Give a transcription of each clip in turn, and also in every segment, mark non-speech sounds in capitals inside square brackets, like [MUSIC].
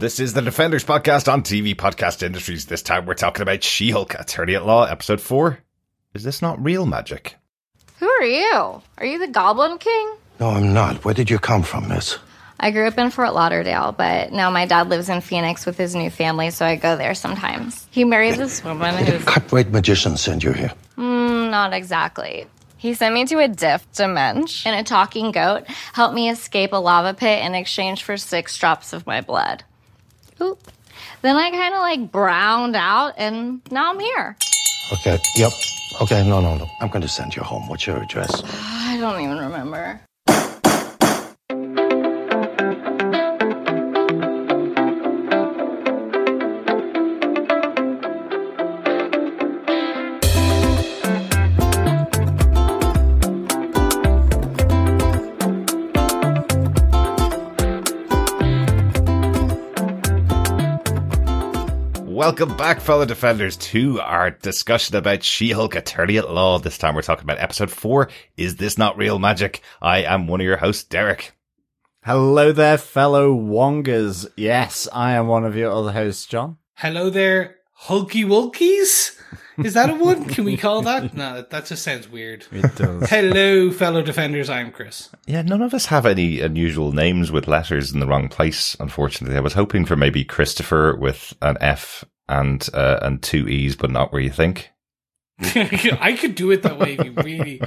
This is the Defenders podcast on TV Podcast Industries. This time we're talking about She Hulk, Attorney at Law, episode 4. Is this not real magic? Who are you? Are you the Goblin King? No, I'm not. Where did you come from, miss? I grew up in Fort Lauderdale, but now my dad lives in Phoenix with his new family, so I go there sometimes. He married this woman who's Cut-rate magician sent you here. mm, not exactly. He sent me to a diff dimension. And a talking goat helped me escape a lava pit in exchange for six drops of my blood. Oop. Then I kind of like browned out, and now I'm here. Okay, yep. Okay, no, no, no. I'm going to send you home. What's your address? [SIGHS] I don't even remember. Welcome back, fellow defenders, to our discussion about She-Hulk Attorney at Law. This time we're talking about episode 4, Is This Not Real Magic? I am one of your hosts, Derek. Hello there, fellow Wongers. Yes, I am one of your other hosts, John. Hello there, Hulky Wulkies? Is that a one? Can we call that? No, that, that just sounds weird. It does. Hello, fellow defenders. I'm Chris. Yeah, none of us have any unusual names with letters in the wrong place, unfortunately. I was hoping for maybe Christopher with an F and uh, and two E's, but not where you think. [LAUGHS] I could do it that way if you really.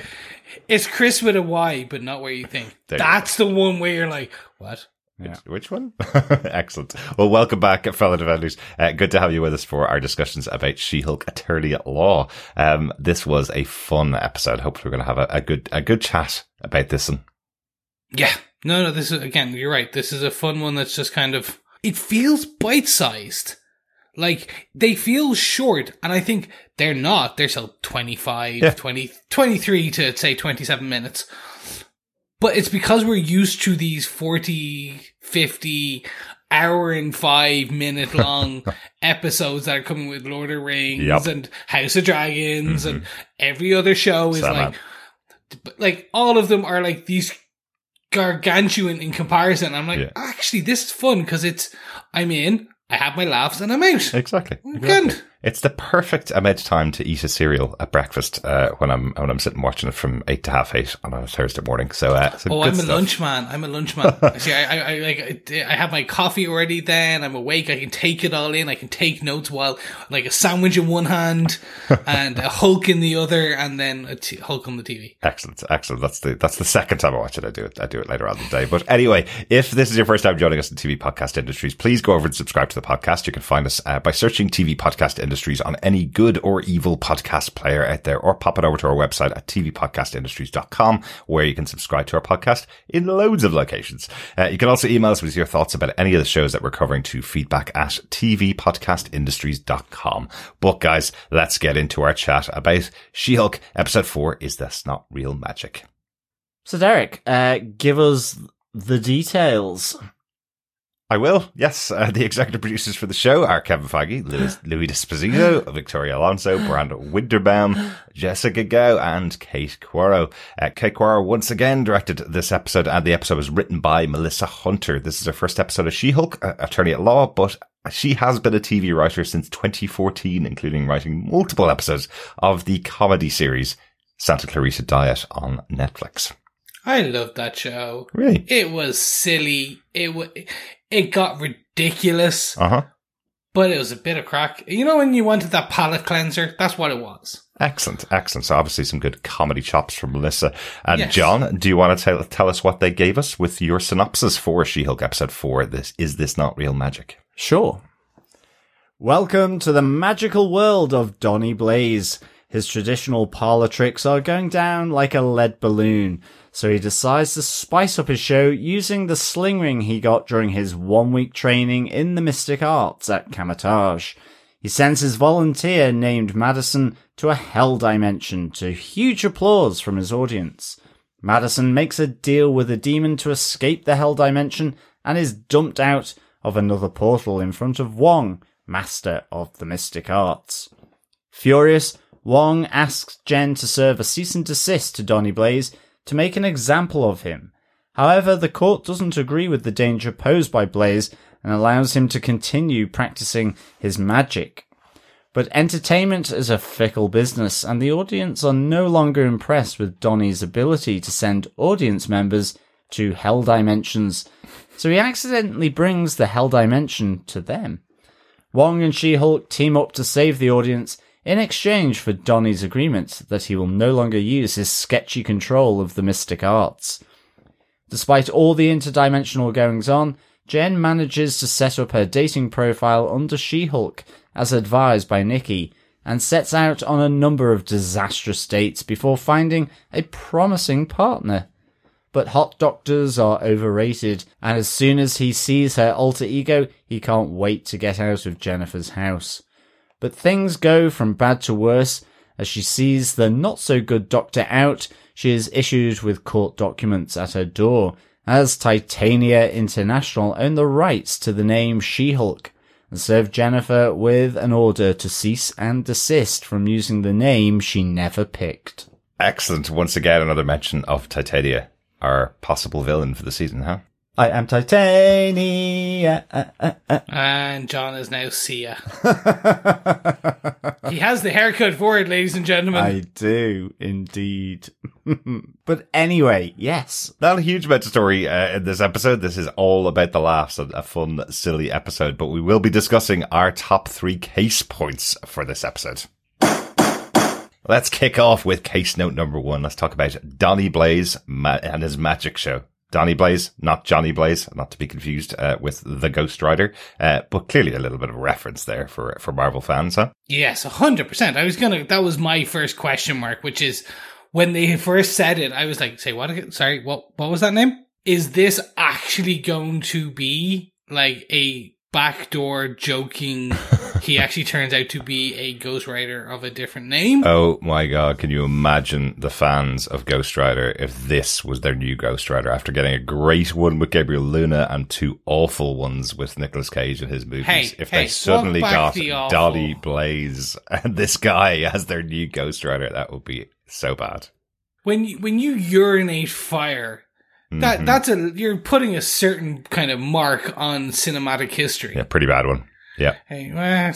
It's Chris with a Y, but not where you think. There you That's the one where you're like, what? Yeah. Which one? [LAUGHS] Excellent. Well, welcome back, fellow defenders. Uh, good to have you with us for our discussions about She-Hulk Attorney at Law. Um, this was a fun episode. Hopefully, we're going to have a, a good a good chat about this one. Yeah. No, no, this is, again, you're right. This is a fun one that's just kind of, it feels bite sized. Like, they feel short, and I think they're not. They're still 25, Yeah. 20, 23 to say 27 minutes. But it's because we're used to these 40, 50, hour and five minute [LAUGHS] long episodes that are coming with Lord of Rings Yep. and House of Dragons and mm-hmm. every other show is like, like all of them are like these gargantuan in comparison. I'm like, Yeah. actually, this is fun because it's I'm in, I have my laughs, and I'm out. Exactly. Good. It's the perfect amount of time to eat a cereal at breakfast uh, when I'm when I'm sitting watching it from eight to half eight on a Thursday morning. So, uh, so Oh, I'm a stuff. lunch man. I'm a lunch man. [LAUGHS] See, I, I, I like, I have my coffee already. Then I'm awake. I can take it all in. I can take notes while, like, a sandwich in one hand [LAUGHS] and a Hulk in the other, and then a t- Hulk on the TV. Excellent, excellent. That's the that's the second time I watch it. I do it. I do it later on in the day. But anyway, if this is your first time joining us in TV podcast industries, please go over and subscribe to the podcast. You can find us uh, by searching TV podcast industries on any good or evil podcast player out there, or pop it over to our website at tvpodcastindustries.com, where you can subscribe to our podcast in loads of locations. Uh, you can also email us with your thoughts about any of the shows that we're covering to feedback at tvpodcastindustries.com. But guys, let's get into our chat about She-Hulk episode four. Is this not real magic? So, Derek, uh, give us the details. I will. Yes, uh, the executive producers for the show are Kevin Feige, Louis, Louis D'Esposito, Victoria Alonso, Brando Winderbaum, Jessica Gao, and Kate Coiro. Uh, Kate Coiro once again directed this episode, and the episode was written by Melissa Hunter. This is her first episode of She-Hulk, uh, attorney at law, but she has been a TV writer since 2014, including writing multiple episodes of the comedy series Santa Clarita Diet on Netflix. I loved that show. Really? It was silly. It wa it got ridiculous, Uh huh. but it was a bit of crack. You know when you wanted that palate cleanser? That's what it was. Excellent, excellent. So obviously some good comedy chops from Melissa. And Yes. John, do you want to tell, tell us what they gave us with your synopsis for She-Hulk episode four? This is this not real magic? Sure. Welcome to the magical world of Donny Blaze. His traditional parlor tricks are going down like a lead balloon, so he decides to spice up his show using the sling ring he got during his one week training in the mystic arts at Kamar-Taj. He sends his volunteer named Madison to a hell dimension to huge applause from his audience. Madison makes a deal with a demon to escape the hell dimension and is dumped out of another portal in front of Wong, master of the mystic arts. Furious, Wong asks Jen to serve a cease and desist to Donny Blaze to make an example of him. However, the court doesn't agree with the danger posed by Blaze and allows him to continue practicing his magic. But entertainment is a fickle business, and the audience are no longer impressed with Donnie's ability to send audience members to hell dimensions, so he accidentally brings the hell dimension to them. Wong and She Hulk team up to save the audience in exchange for Donnie's agreement that he will no longer use his sketchy control of the mystic arts. Despite all the interdimensional goings on, Jen manages to set up her dating profile under She Hulk as advised by Nikki, and sets out on a number of disastrous dates before finding a promising partner. But hot doctors are overrated, and as soon as he sees her alter ego, he can't wait to get out of Jennifer's house. But things go from bad to worse. As she sees the not so good doctor out, she is issued with court documents at her door, as Titania International own the rights to the name She Hulk and serve Jennifer with an order to cease and desist from using the name she never picked. Excellent. Once again, another mention of Titania, our possible villain for the season, huh? I am Titania. Uh, uh, uh. And John is now Sia. [LAUGHS] he has the haircut for it, ladies and gentlemen. I do indeed. [LAUGHS] but anyway, yes. Not a huge amount of story uh, in this episode. This is all about the laughs and a fun, silly episode. But we will be discussing our top three case points for this episode. Let's kick off with case note number one. Let's talk about Donny Blaze and his magic show. Donny Blaze, not Johnny Blaze, not to be confused uh, with the Ghost Rider, uh, but clearly a little bit of a reference there for for Marvel fans, huh? Yes, hundred percent. I was gonna. That was my first question mark, which is when they first said it. I was like, "Say what? Sorry, what? What was that name? Is this actually going to be like a backdoor joking? [LAUGHS] he actually turns out to be a Ghost Rider of a different name. Oh my god, can you imagine the fans of Ghost Rider if this was their new Ghost Rider after getting a great one with Gabriel Luna and two awful ones with Nicolas Cage in his movies? Hey, if hey, they suddenly got the. Donny Blaze and [LAUGHS] this guy as their new Ghost Rider, that would be so bad. when you, when you urinate fire, that Mhm. that's a you're putting a certain kind of mark on cinematic history. Yeah, pretty bad one. Yeah. Hey, well,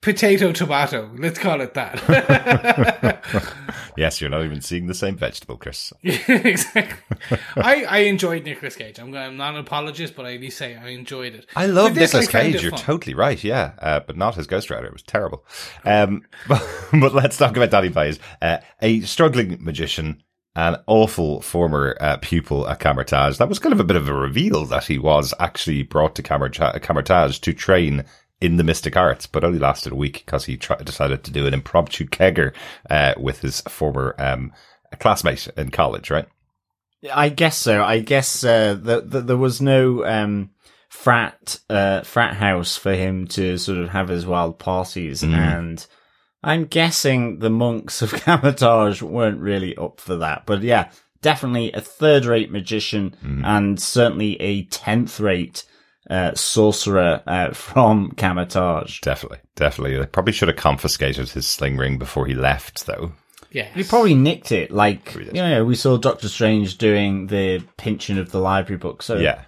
potato tomato. Let's call it that. [LAUGHS] Yes, you're not even seeing the same vegetable, Chris. [LAUGHS] exactly. I, I enjoyed Nicolas Cage. I'm, I'm not an apologist, but I at least say I enjoyed it. I love this, Nicolas I Cage. You're fun. totally right. Yeah, uh, but not his Ghost Rider. It was terrible. [LAUGHS] Um, but, but let's talk about Danny Blaze, uh, a struggling magician, an awful former uh, pupil at Kamar-Taj. That was kind of a bit of a reveal that he was actually brought to Camerta- Kamar-Taj to train in the mystic arts, but only lasted a week because he decided to do an impromptu kegger uh, with his former um, classmate in college. Right? I guess so. I guess uh, that that there was no um, frat uh, frat house for him to sort of have his wild parties, and I'm guessing the monks of [LAUGHS] Kamar-Taj weren't really up for that. But yeah, definitely a third rate magician, and certainly a tenth rate uh, sorcerer uh, from Kamar-Taj. Definitely, definitely. They probably should have confiscated his sling ring before he left, though. Yeah. He probably nicked it, like Probably you know, we saw Doctor Strange doing the pinching of the library book. So Yeah.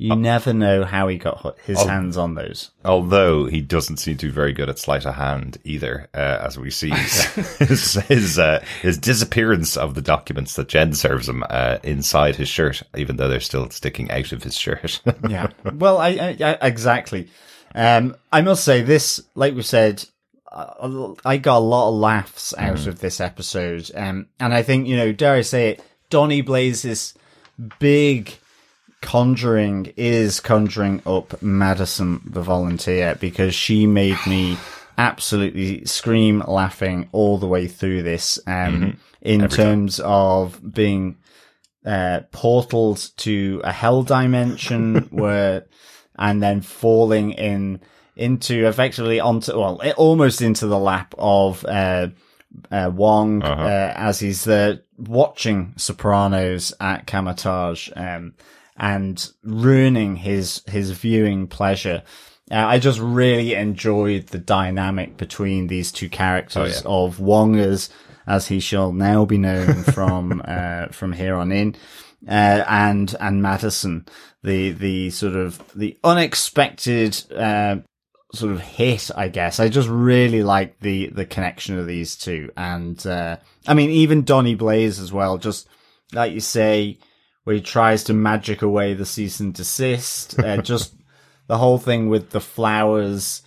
You never know how he got his Oh. hands on those. Although he doesn't seem to be very good at sleight of hand either, uh, as we see [LAUGHS] his his, uh, his disappearance of the documents that Jen serves him uh, inside his shirt, even though they're still sticking out of his shirt. [LAUGHS] Yeah. well, I, I, I exactly. Um, I must say this, like we said, uh, I got a lot of laughs out of this episode. Um, and I think, you know, dare I say it, Donny Blaze's big conjuring is conjuring up Madison the volunteer because she made me absolutely scream laughing all the way through this um in terms of being uh portaled to a hell dimension [LAUGHS] where and then falling in into effectively onto well almost into the lap of uh uh, Wong Uh-huh. uh, as he's uh, watching Sopranos at Kamar-Taj um, and ruining his his viewing pleasure. Uh, I just really enjoyed the dynamic between these two characters of Wong as as he shall now be known from [LAUGHS] uh, from here on in, uh, and and Madison. The the sort of the unexpected uh, sort of hit, I guess. I just really like the the connection of these two, and uh, I mean even Donny Blaze as well. Just like you say, where he tries to magic away the cease and desist. Uh, [LAUGHS] just the whole thing with the flowers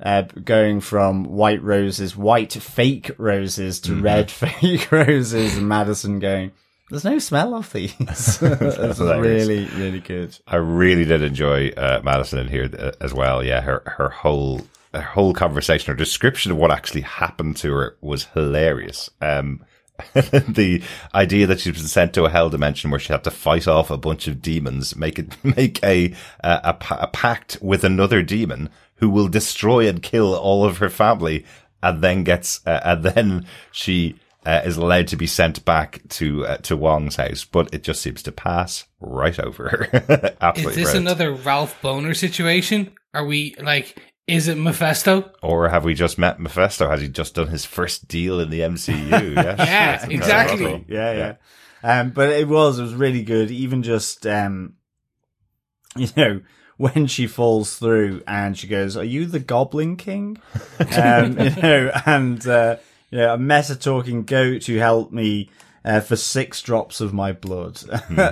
uh, going from white roses, white fake roses to red [LAUGHS] fake roses, and Madison going, "There's no smell of these." [LAUGHS] it's really, really good. I really did enjoy uh, Madison in here uh, as well. Yeah, her her whole her whole conversation, her description of what actually happened to her was hilarious. Um, [LAUGHS] the idea that she's been sent to a hell dimension where she had to fight off a bunch of demons, make it [LAUGHS] make a a, a, a pact with another demon who will destroy and kill all of her family, and then gets uh, and then she uh, is allowed to be sent back to uh, to Wong's house, but it just seems to pass right over her. [LAUGHS] Is this brilliant. another Ralph Bohner situation? Are we like? Is it Mephisto? Or have we just met Mephisto? Has he just done his first deal in the MCU? Yes. [LAUGHS] Yeah, exactly. incredible. Yeah, yeah. Um, but it was, it was really good. Even just, um, [LAUGHS] you know, when she falls through and she goes, "Are you the Goblin King?" [LAUGHS] um, you know, and uh, you know, a meta talking goat who helped me uh, for six drops of my blood.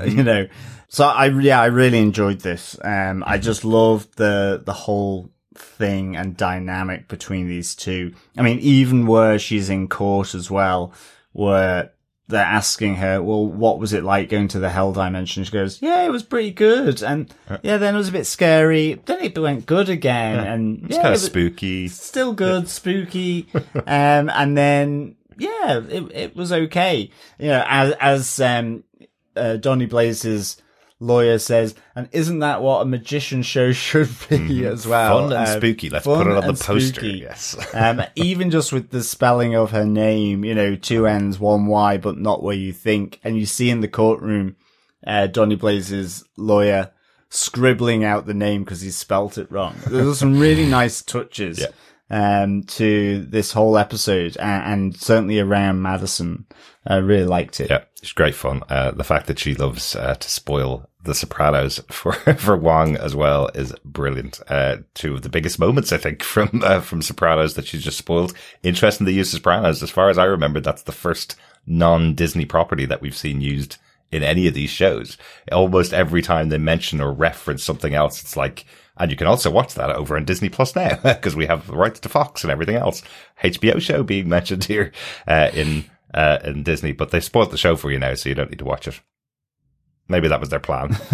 you know, so I yeah, I really enjoyed this. Um, I just loved the the whole thing and dynamic between these two. I mean, even where she's in court as well, where they're asking her, well, what was it like going to the hell dimension? She goes, yeah, it was pretty good. And yeah, then it was a bit scary. Then it went good again. And It's yeah, kind of spooky. still good, spooky. [LAUGHS] um, and then, yeah, it, it was okay. You know, as, as, um, uh, Donny Blaze's lawyer says, and isn't that what a magician show should be as well? Mm-hmm. Fun and Um, spooky. Let's put it on the poster. spooky. Yes. [LAUGHS] um, even just with the spelling of her name, you know, two N's, one Y, but not where you think. And you see in the courtroom, uh, Donny Blaze's lawyer scribbling out the name because he spelt it wrong. There's some really [LAUGHS] nice touches. Yeah. Um, to this whole episode and, and certainly around Madison. I really liked it. Yeah, it's great fun. Uh, the fact that she loves uh, to spoil The Sopranos for [LAUGHS] for Wong as well is brilliant. Uh, two of the biggest moments I think [LAUGHS] from uh, from Sopranos that she's just spoiled. Interesting the use of Sopranos. As far as I remember, that's the first non Disney property that we've seen used in any of these shows. Almost every time they mention or reference something else, it's like. And you can also watch that over on Disney Plus now [LAUGHS] because we have the rights to Fox and everything else. HBO show being [LAUGHS] mentioned here uh, in uh, in Disney, but they spoiled the show for you now, so you don't need to watch it. Maybe that was their plan. [LAUGHS]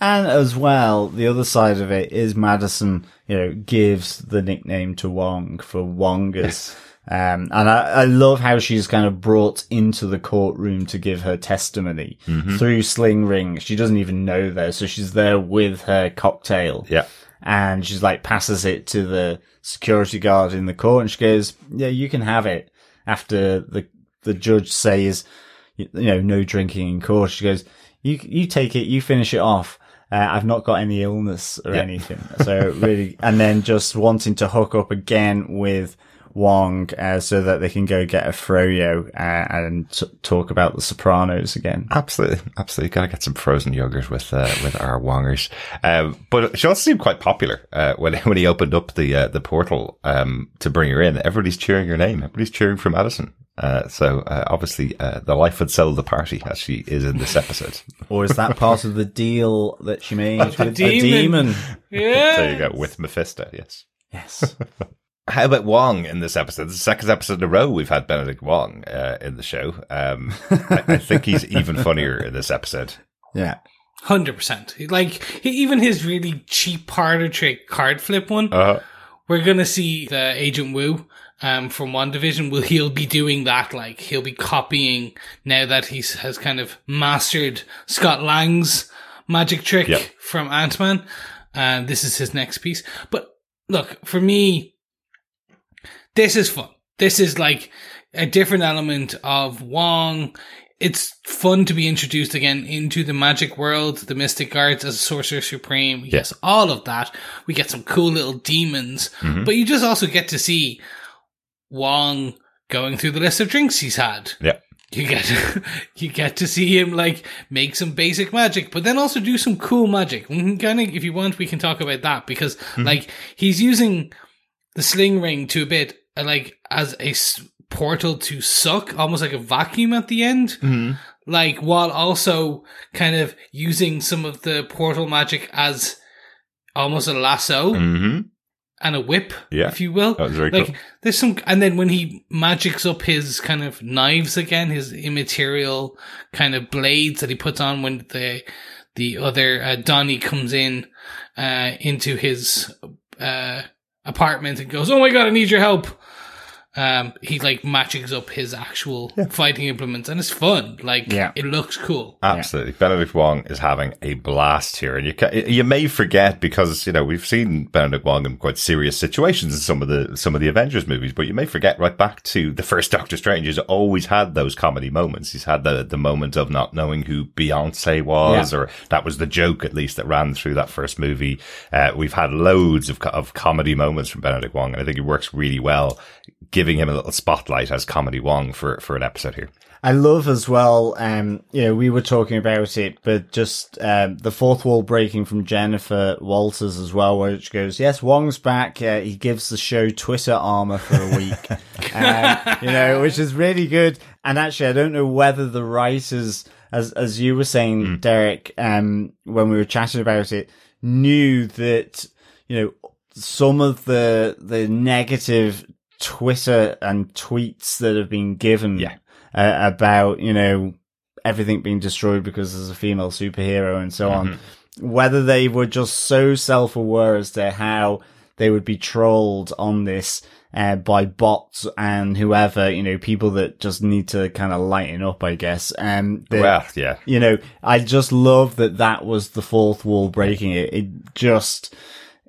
And as well, the other side of it is Madison, you know, gives the nickname to Wong for Wongas. Um, and I, I love how she's kind of brought into the courtroom to give her testimony through Sling Ring. She doesn't even know there. So she's there with her cocktail. yeah. And she's like, passes it to the security guard in the court. And she goes, yeah, you can have it after the, the judge says, you know, no drinking in court. She goes, you, you take it, you finish it off. Uh, I've not got any illness or Yeah. anything. So really, and then just wanting to hook up again with Wong, uh, so that they can go get a froyo, uh, and t- talk about the Sopranos again. Absolutely, absolutely. Got to get some frozen yogurt with uh, with our Wongers. Um, but she also seemed quite popular uh, when [LAUGHS] when he opened up the uh, the portal um, to bring her in. Everybody's cheering her name. Everybody's cheering for Madison. Uh, so uh, obviously, uh, the life would sell the party as she is in this episode. [LAUGHS] Or is that part of the deal that she made with the demon. demon? [LAUGHS] Yeah. there you go with Mephisto. Yes. Yes. How about Wong in this episode? It's the second episode in a row we've had Benedict Wong uh, in the show. Um, I, I think he's [LAUGHS] even funnier in this episode. Yeah. Hundred percent. Like he, even his really cheap parlor trick card flip one. Uh, We're gonna see the Agent Woo um, from WandaVision. Will he'll be doing that? Like he'll be copying now that he has kind of mastered Scott Lang's magic trick Yep. from Ant Man. And this is his next piece. But look, for me, this is fun. This is like a different element of Wong. It's fun to be introduced again into the magic world, the mystic arts as a sorcerer supreme. Yes, all of that. We get some cool little demons, but you just also get to see Wong going through the list of drinks he's had. yeah. you get [LAUGHS] you get to see him like make some basic magic, but then also do some cool magic. We can Kind of, if you want, we can talk about that because Mm-hmm. like he's using the sling ring to a bit like as a s- portal to suck, almost like a vacuum at the end. Mm-hmm. Like while also kind of using some of the portal magic as almost a lasso hmm and a whip, Yeah. if you will. That was very like cool. there's some, and then when he magics up his kind of knives again, his immaterial kind of blades that he puts on when the the other uh, Donnie comes in uh, into his uh, apartment and goes, "Oh my god, I need your help." Um, he like magics up his actual fighting implements, and it's fun. Like, Yeah. it looks cool. Absolutely. Benedict Wong is having a blast here. And you ca you may forget because, you know, we've seen Benedict Wong in quite serious situations in some of the, some of the Avengers movies, but you may forget right back to the first [LAUGHS] Doctor Strange. He's always had those comedy moments. He's had the, the moment of not knowing who Beyonce was, Yeah. or that was the joke at least that ran through that first movie. Uh, we've had loads of, of comedy moments from Benedict Wong, and I think it works really well, giving him a little spotlight as comedy Wong for, for an episode here. I love as well, um, you know, we were talking about it, but just um, the fourth wall breaking from Jennifer Walters as well, which goes, yes, Wong's back. Uh, he gives the show Twitter armor for a week, [LAUGHS] um, you know, which is really good. And actually, I don't know whether the writers, as as you were saying, Derek, um, when we were chatting about it, knew that you know some of the the negative Twitter and tweets that have been given Yeah. uh, about you know everything being destroyed because there's a female superhero and so on. Whether they were just so self aware as to how they would be trolled on this uh, by bots and whoever, you know, people that just need to kind of lighten up, I guess. Um, that- Well, yeah. you know, I just love that that was the fourth wall breaking it. It just,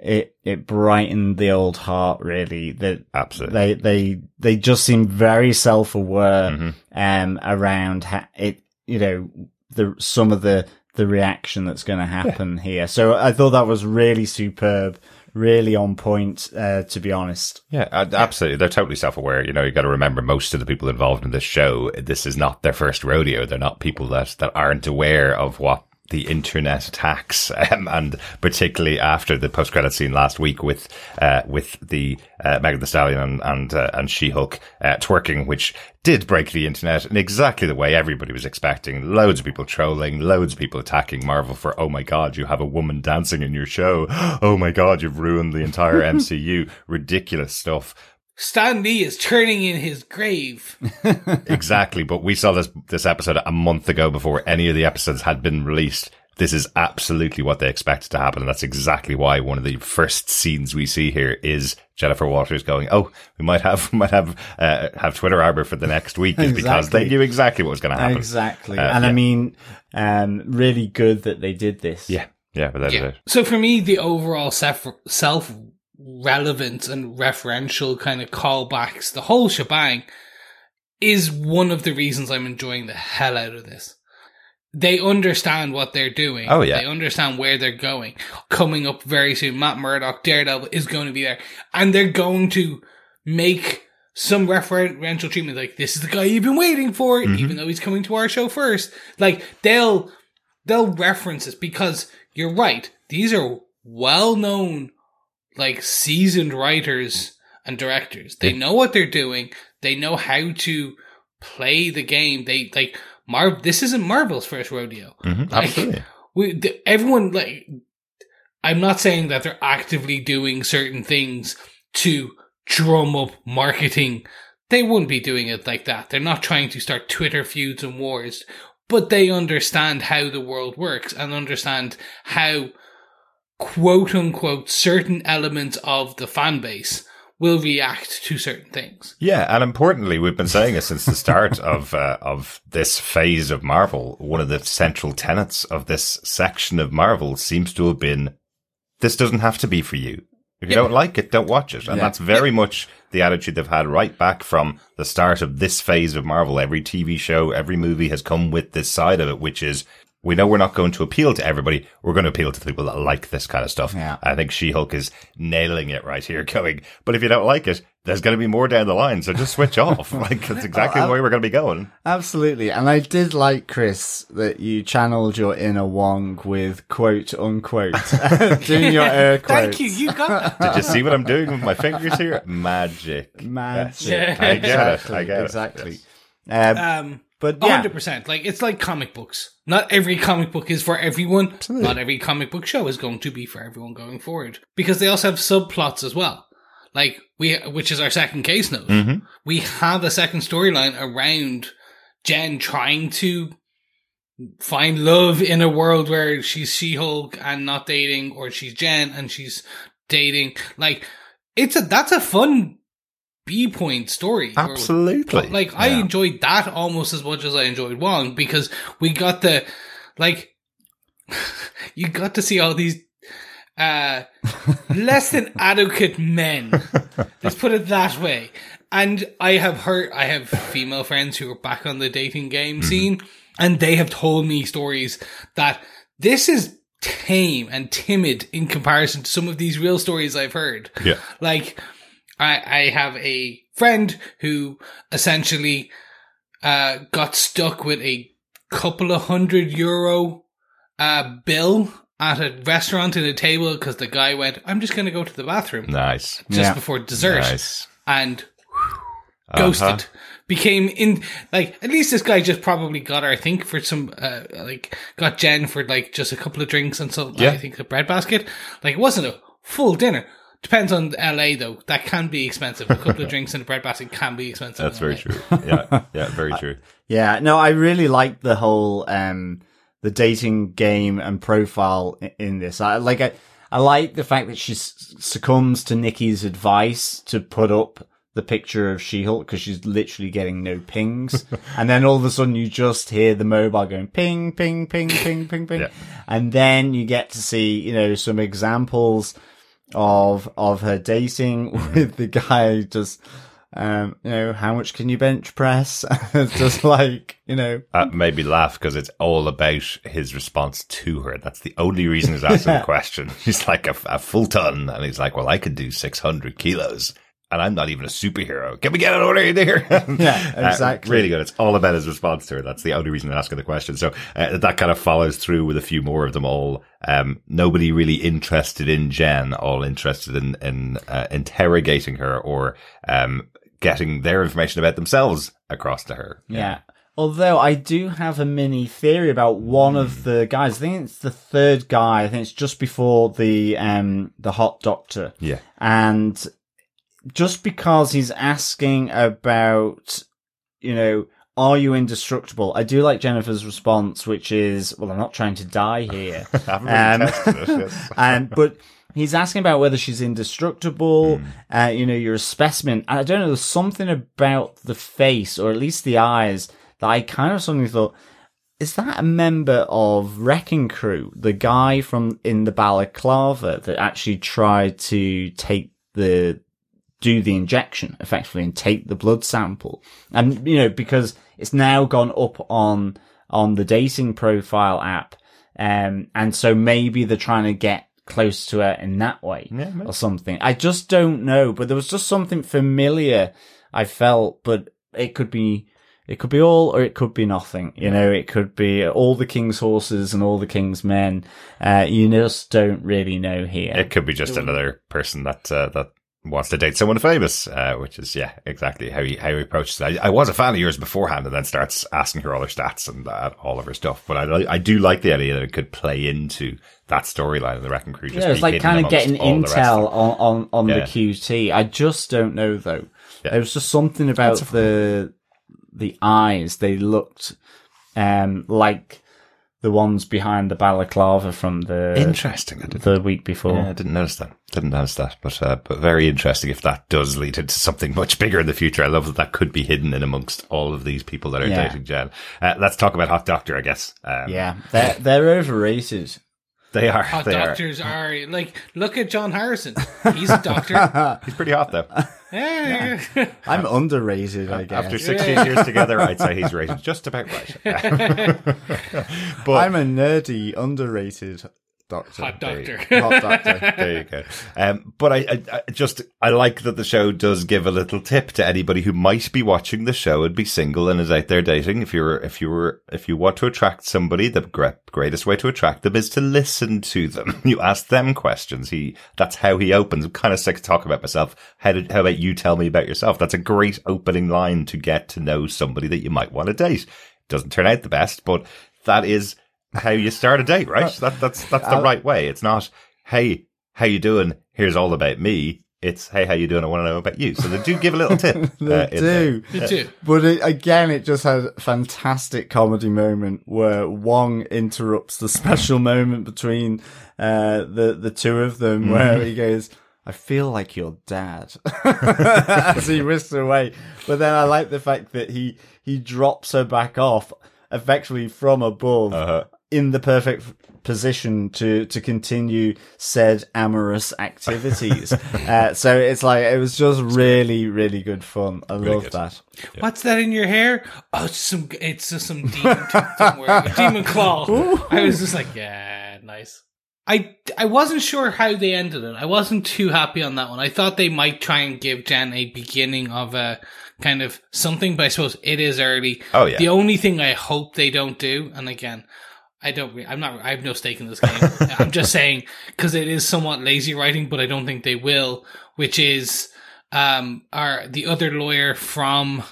it, it brightened the old heart really that Absolutely. they, they, they just seem very self-aware, Mm-hmm. um, around ha- it, you know, the, some of the, the reaction that's going to happen here. So I thought that was really superb, really on point, uh, to be honest. Yeah, absolutely. They're totally self-aware. You know, you got to remember most of the people involved in this show, this is not their first rodeo. They're not people that, that aren't aware of what the internet attacks, [LAUGHS] um, and particularly after the post-credit scene last week with, uh, with the, uh, Megan Thee Stallion and, and, uh, and She-Hulk, uh, twerking, which did break the internet in exactly the way everybody was expecting. Loads of people trolling, loads of people attacking Marvel for, oh my god, you have a woman dancing in your show. [GASPS] Oh my god, you've ruined the entire [LAUGHS] MCU. Ridiculous stuff. Stan Lee is turning in his grave. [LAUGHS] Exactly, but we saw this this episode a month ago before any of the episodes had been released. This is absolutely what they expected to happen, and that's exactly why one of the first scenes we see here is Jennifer Walters going, "Oh, we might have we [LAUGHS] might have uh, have Twitter Arbor for the next week," is because they knew exactly what was going to happen. Exactly. Uh, and I mean, um, really good that they did this. Yeah, yeah, without a Yeah. doubt. So for me, the overall self self relevant and referential kind of callbacks, the whole shebang, is one of the reasons I'm enjoying the hell out of this. They understand what they're doing. Oh, yeah. They understand where they're going. Coming up very soon, Matt Murdock, Daredevil is going to be there. And they're going to make some referential treatment like this is the guy you've been waiting for, Mm-hmm. even though he's coming to our show first. Like they'll they'll reference this because you're right. These are well known, like seasoned writers and directors. They know what they're doing. They know how to play the game. They like Marv. This isn't Marvel's first rodeo. Mhm, Like, absolutely. We the, everyone like. I'm not saying that they're actively doing certain things to drum up marketing. They wouldn't be doing it like that. They're not trying to start Twitter feuds and wars, but they understand how the world works and understand how quote unquote certain elements of the fan base will react to certain things. Yeah, and importantly, we've been saying it since the start [LAUGHS] of uh, of this phase of Marvel. One of the central tenets of this section of Marvel seems to have been: this doesn't have to be for you. If you don't like it, don't watch it. And Yeah. that's very much the attitude they've had right back from the start of this phase of Marvel. Every TV show, every movie has come with this side of it, which is we know we're not going to appeal to everybody. We're going to appeal to the people that like this kind of stuff. Yeah. I think She-Hulk is nailing it right here [LAUGHS] going, but if you don't like it, there's going to be more down the line. So just switch off. [LAUGHS] Like that's exactly the way we're going to be going. Absolutely. And I did like, Chris, that you channeled your inner Wong with quote unquote, [LAUGHS] doing your air quotes. Thank you. You got Did you see what I'm doing with my fingers here? Magic. Magic. Yeah. I get it. Exactly. I get it. exactly. Um, um but yeah, hundred percent. Like it's like comic books. Not every comic book is for everyone. Not every comic book show is going to be for everyone going forward. Because they also have subplots as well. Like we which is our second case note. Mhm. We have a second storyline around Jen trying to find love in a world where she's She-Hulk and not dating, or she's Jen and she's dating. Like it's a that's a fun B point story. Absolutely. like I enjoyed that almost as much as I enjoyed Wong because we got the like [LAUGHS] you got to see all these uh [LAUGHS] less than adequate men. [LAUGHS] Let's put it that way. And I have heard I have female friends who are back on the dating game scene and they have told me stories that this is tame and timid in comparison to some of these real stories I've heard. Yeah. Like, I, I have a friend who essentially, uh, got stuck with a couple of hundred euro, uh, bill at a restaurant in a table because the guy went, I'm just going to go to the bathroom Nice. just Yeah. before dessert Nice. and ghosted. Uh-huh. Became in like at least this guy just probably got her. I think for some uh, like got Jen for like just a couple of drinks and some Yeah. I think a bread basket. Like it wasn't a full dinner. Depends on LA though. That can be expensive. A couple of [LAUGHS] drinks and a bread basket can be expensive. That's very LA. true. Yeah. Yeah. Very [LAUGHS] true. Yeah, no, I really like the whole um the dating game and profile in this. I like I, I like the fact that she succumbs to Nikki's advice to put up the picture of She-Hulk because she's literally getting no pings, [LAUGHS] and then all of a sudden you just hear the mobile going ping, ping, ping, ping, ping, ping, Yeah. and then you get to see you know some examples of of her dating with the guy just um you know how much can you bench press [LAUGHS] just [LAUGHS] like you know That made me laugh because it's all about his response to her. That's the only reason he's asking the [LAUGHS] question. He's like a, a full ton, and he's like, "Well, I could do six hundred kilos." And I'm not even a superhero. Can we get an order in here? [LAUGHS] Yeah, exactly. really good. It's all about his response to her. That's the only reason I'm asking the question. So uh, that kind of follows through with a few more of them all. Um, nobody really interested in Jen, all interested in, in uh, interrogating her or um, getting their information about themselves across to her. yeah although i do have a mini theory about one of the guys i think it's the third guy i think it's just before the um the hot doctor Yeah. and just because he's asking about you know are you indestructible i do like jennifer's response which is well i'm not trying to die here [LAUGHS] Um, yes. [LAUGHS] and but he's asking about whether she's indestructible. Uh, you know, you're a specimen. And I don't know. There's something about the face, or at least the eyes, that I kind of suddenly thought, is that a member of Wrecking Crew, the guy from in the balaclava that actually tried to take the do the injection effectively and take the blood sample. And, you know, because it's now gone up on, on the dating profile app. Um, and so maybe they're trying to get close to her in that way Yeah, or something. I just don't know, but there was just something familiar I felt, but it could be, it could be all or it could be nothing. You know, it could be all the king's horses and all the king's men. Uh, you just don't really know here. It could be just another person that uh, that wants to date someone famous, uh, which is yeah, exactly how he how he approaches it. I, I was a fan of yours beforehand, and then starts asking her all her stats and uh, all of her stuff. But I I do like the idea that it could play into that storyline of the Wrecking Crew. Just Yeah, it's like kind of getting of intel on, on, on the QT. I just don't know though. Yeah. There was just something about the the eyes. They looked um like the ones behind the balaclava from the Interesting. I didn't, the week before. yeah, I didn't notice that. Didn't notice that. But uh, but very interesting if that does lead into something much bigger in the future. I love that that could be hidden in amongst all of these people that are Yeah. dating Jen. Uh, let's talk about Hot Doctor, I guess. Um, Yeah, they're they're overrated. they are. Hot they are. doctors are. like look at John Harrison. [LAUGHS] He's a doctor. He's pretty hot though. Yeah. I'm underrated, I guess. After 16 years together, I'd say he's rated just about right. but [LAUGHS] I'm a nerdy, underrated doctor. Hot doctor. Hot doctor. there you go. [LAUGHS] Um, but I, I, I just I like that the show does give a little tip to anybody who might be watching the show and be single and is out there dating. If you're if you were if you want to attract somebody, the gre- greatest way to attract them is to listen to them. [LAUGHS] You ask them questions. He that's how he opens. I'm kind of sick of talking about myself. How did how about you tell me about yourself? That's a great opening line to get to know somebody that you might want to date. Doesn't turn out the best, but that is how you start a date, right? That, that's that's the right way. It's not, hey, how you doing? Here's all about me. It's, hey, how you doing? I want to know about you. So they do give a little tip. [LAUGHS] They uh, in there. do. Me too. But it, again, it just had a fantastic comedy moment where Wong interrupts the special [LAUGHS] moment between uh, the the two of them, Mm-hmm. where he goes, "I feel like your dad," [LAUGHS] as he whisks away. But then I like the fact that he he drops her back off, effectively from above, Uh-huh. In the perfect position to to continue said amorous activities. [LAUGHS] uh, so it's like it was just really really good fun. I love good. that. What's that in your hair? Oh, it's some. It's just some demon. somewhere. [LAUGHS] demon claw. I was just like, yeah, nice. I I wasn't sure how they ended it. I wasn't too happy on that one. I thought they might try and give Jen a beginning of a kind of something, but I suppose it is early. Oh, yeah. The only thing I hope they don't do, and again, I don't. I'm not. I have no stake in this game. [LAUGHS] I'm just saying because it is somewhat lazy writing, but I don't think they will. Which is um, our the other lawyer from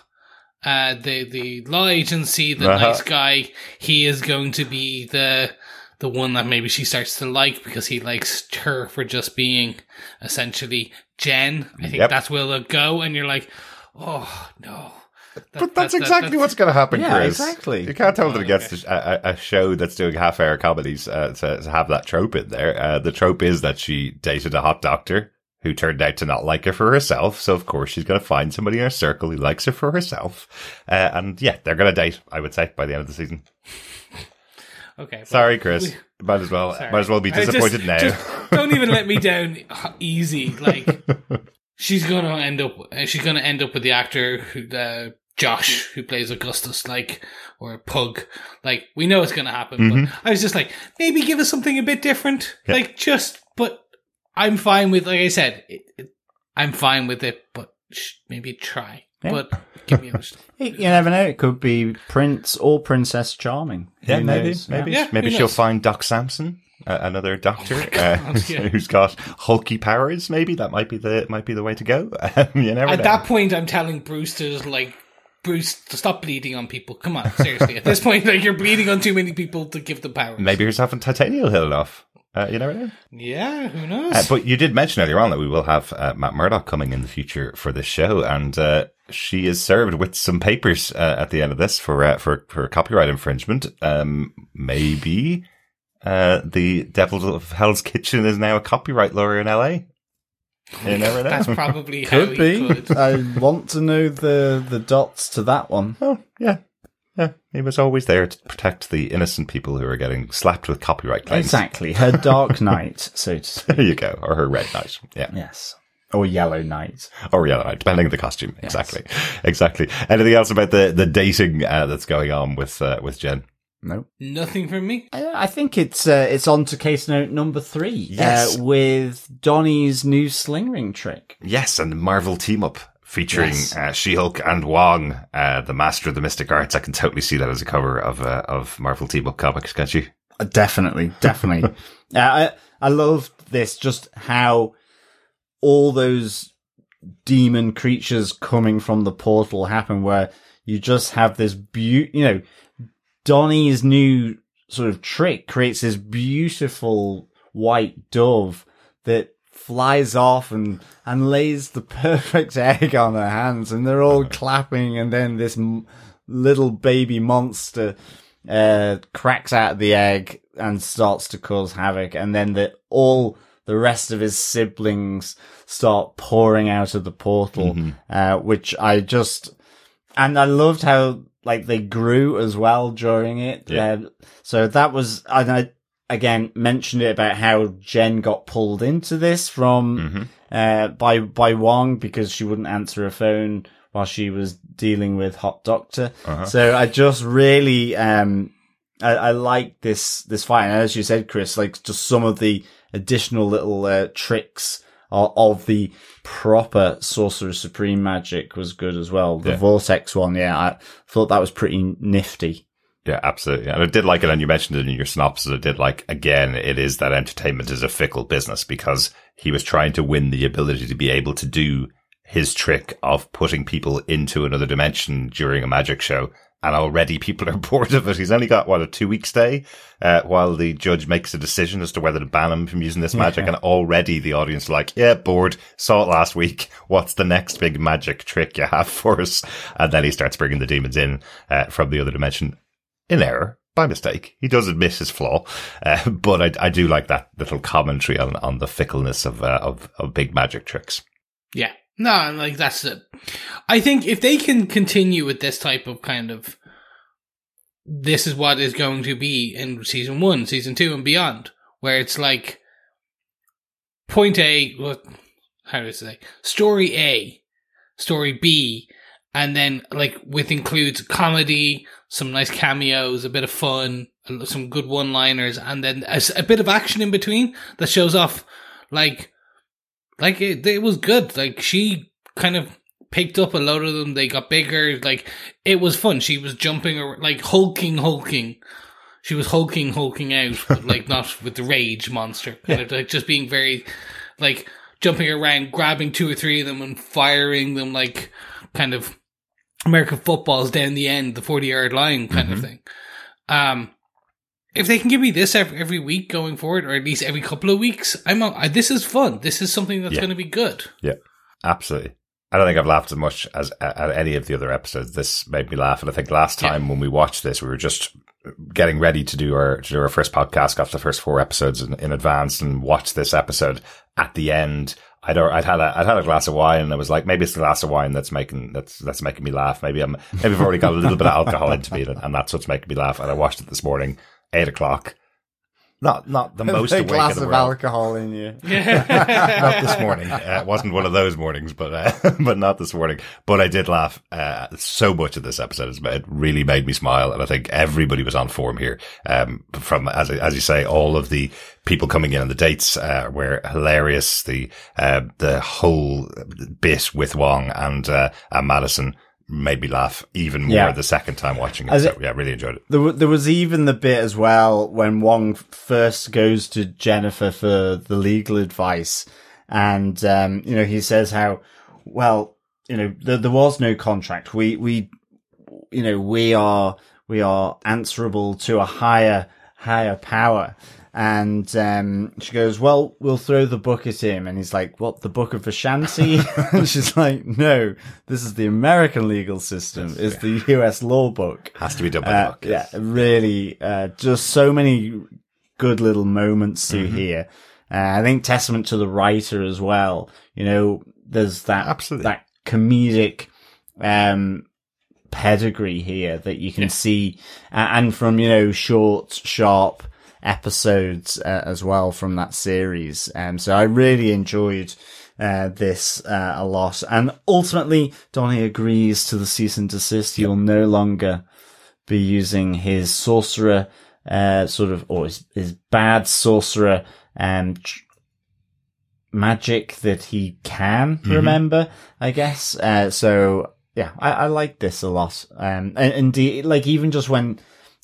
uh the the law agency, the Uh-huh. nice guy. He is going to be the the one that maybe she starts to like because he likes her for just being essentially Jen. I think Yep. that's where they'll go, and you're like, oh no. But that's that- that- exactly that's- what's going to happen, Yeah, Chris. exactly. You can't tell that Oh, against okay. a, a, show that's doing half-hour comedies uh, to, to have that trope in there. Uh, the trope is that she dated a hot doctor who turned out to not like her for herself. So of course she's going to find somebody in her circle who likes her for herself. Uh, and yeah, they're going to date. I would say by the end of the season. [LAUGHS] Okay. Sorry, Chris. Might as well. Sorry. Might as well be I just- disappointed now. just don't even let me [LAUGHS] down easy. Like [LAUGHS] she's gonna end up. She's gonna end up with the actor who, uh, Josh, who plays Augustus, like or a Pug. Like we know it's gonna happen. Mm-hmm. But I was just like, maybe give us something a bit different. Like just, but I'm fine with. Like I said, it, it, I'm fine with it. But sh- maybe try. Yeah. But give me. A, [LAUGHS] You you never know. It could be Prince or Princess Charming. Yeah, Who maybe, knows? maybe, Yeah, maybe she'll knows? find Doc Samson, uh, another doctor uh, God, [LAUGHS] yeah. who's got hulky powers. Maybe that might be the might be the way to go. [LAUGHS] you never At know. that point, I'm telling Brewster's like. Bruce, to stop bleeding on people. Come on, seriously. At this point, like you're bleeding on too many people to give them power. maybe Titania will hit it off. Uh, you never know. Yeah, who knows? Uh, but you did mention earlier on that we will have uh, Matt Murdock coming in the future for this show, and uh, she is served with some papers uh, at the end of this for uh, for for copyright infringement. Um, maybe uh, the Devil of Hell's Kitchen is now a copyright lawyer in LA. You never know. That's probably [LAUGHS] how Could he be. could. [LAUGHS] I want to know the the dots to that one. Oh, yeah. Yeah, he was always there to protect the innocent people who are getting slapped with copyright claims. Exactly. Her Dark [LAUGHS] Knight, so to speak. There you go. Or her red knight. Yeah. Yes. Or Yellow Knight. Or yellow knight, depending on the costume. Exactly. Exactly. Anything else about the, the dating uh, that's going on with uh, with Jen? No. Nothing from me. I, I think it's uh, it's on to case note number three. Yes. Uh, with Donnie's new sling ring trick. Yes, and Marvel team up featuring Yes. uh, She-Hulk and Wong, uh, the master of the mystic arts. I can totally see that as a cover of uh, of Marvel team up comics, can't you? Uh, Definitely, definitely. [LAUGHS] uh, I I loved this. Just how all those demon creatures coming from the portal happen, where you just have this beaut. You know, Donnie's new sort of trick creates this beautiful white dove that flies off and and lays the [LAUGHS] perfect egg on her hands, and they're all clapping, and then this m- little baby monster uh, cracks out the egg and starts to cause havoc, and then the all the rest of his siblings start pouring out of the portal, uh, which I just and I loved how like they grew as well during it. Yeah. So that was and I again mentioned it about how Jen got pulled into this from uh, by by Wong because she wouldn't answer her phone while she was dealing with Hot Doctor. So I just really um I, I like this this fight, and as you said, Chris, like just some of the additional little uh, tricks of, the proper Sorcerer Supreme magic was good as well. The Yeah. Vortex one, yeah, I thought that was pretty nifty. Yeah, absolutely. And I did like it, and you mentioned it in your synopsis. I did like, again, it is that entertainment is a fickle business because he was trying to win the ability to be able to do his trick of putting people into another dimension during a magic show. And already people [LAUGHS] are bored of it. He's only got, what, a two week stay, uh, while the judge makes a decision as to whether to ban him from using this magic. And already the audience are like, yeah, bored. Saw it last week. What's the next big magic trick you have for us? And then he starts bringing the demons in, uh, from the other dimension in error by mistake. He does admit his flaw, uh, [LAUGHS] but I, I do like that little commentary on, on the fickleness of, uh, of of big magic tricks. Yeah. No, like that's it. I think if they can continue with this type of kind of this is what is going to be in season one, season two, and beyond, where it's like point A, what how do I say? Story A, story B, and then like with includes comedy, some nice cameos, a bit of fun, some good one liners, and then a bit of action in between that shows off like like it, it was good. Like she kind of picked up a lot of them. They got bigger. Like it was fun. She was jumping or like hulking, hulking. She was hulking, hulking out, but like [LAUGHS] not with the rage monster. Kind of like just being very like jumping around, grabbing two or three of them and firing them like kind of American footballs down the end, the forty yard line kind of thing. Um, if they can give me this every, every week going forward, or at least every couple of weeks, I'm I, this is fun. This is something that's Yeah. going to be good. Yeah, absolutely. I don't think I've laughed as much as at any of the other episodes. This made me laugh, and I think last Yeah. time when we watched this, we were just getting ready to do our to do our first podcast after the first four episodes in, in advance, and watch this episode at the end. I'd I'd had a I'd had a glass of wine, and I was like, maybe it's the glass of wine that's making that's that's making me laugh. Maybe I'm maybe I've already got a little bit of alcohol into me, and, and that's what's making me laugh. And I watched it this morning, eight o'clock. Not not the [LAUGHS] most a awake glass in the of world alcohol in you. [LAUGHS] not this morning. Uh, it wasn't one of those mornings, but uh, [LAUGHS] but not this morning. But I did laugh uh, so much at this episode. It really made me smile, and I think everybody was on form here. Um, from as as you say, all of the people coming in and the dates uh, were hilarious. The uh, the whole bit with Wong and uh, and Madison made me laugh even more Yeah. the second time watching it. As So it- yeah, really enjoyed it. There, there was even the bit as well when Wong first goes to Jennifer for the legal advice, and um, you know he says how well you know there, there was no contract. We we you know we are we are answerable to a higher higher power. And um, she goes, "Well, we'll throw the book at him." And he's like, "What? The book of Vishanti?" [LAUGHS] and she's like, "No, this is the American legal system. It's the U.S. law book." Has to be done by Uh, book. yeah, really, uh, just so many good little moments to hear. Uh, I think testament to the writer as well. You know, there's that Absolutely. that comedic um, pedigree here that you can see, uh, and from you know short, sharp episodes uh, as well from that series. Um, so I really enjoyed. Uh, this uh, a lot, and ultimately, Donnie agrees to the cease and desist. You'll no longer be using his sorcerer, uh, sort of, or his, his bad sorcerer, um, tr- magic that he can remember, I guess. Uh, so yeah, I, I like this a lot. Um, and indeed, like even just when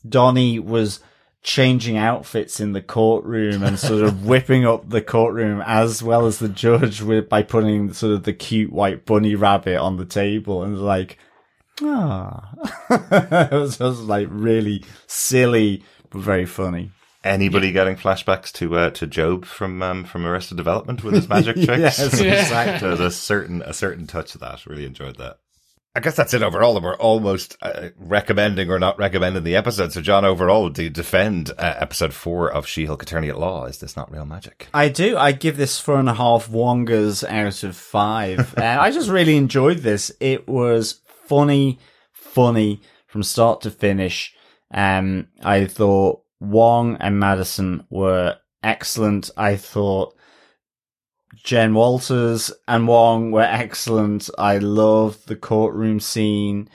Donnie was changing outfits in the courtroom and sort of [LAUGHS] whipping up the courtroom as well as the judge with, by putting sort of the cute white bunny rabbit on the table and like, Ah, [LAUGHS] it was just like really silly, but very funny. Anybody getting flashbacks to uh, to Job from um, from Arrested Development with his magic [LAUGHS] tricks? Yes, exactly. There's a certain a certain touch of that. Really enjoyed that. I guess that's it overall. And we're almost uh, recommending or not recommending the episode. So, John, overall, do you defend uh, episode four of She-Hulk Attorney at Law? Is this not real magic? I do. I give this four and a half wongas out of five. [LAUGHS] uh, I just really enjoyed this. It was funny, funny from start to finish. Um, I thought Wong and Madison were excellent. I thought Jen Walters and Wong were excellent. I loved the courtroom scene.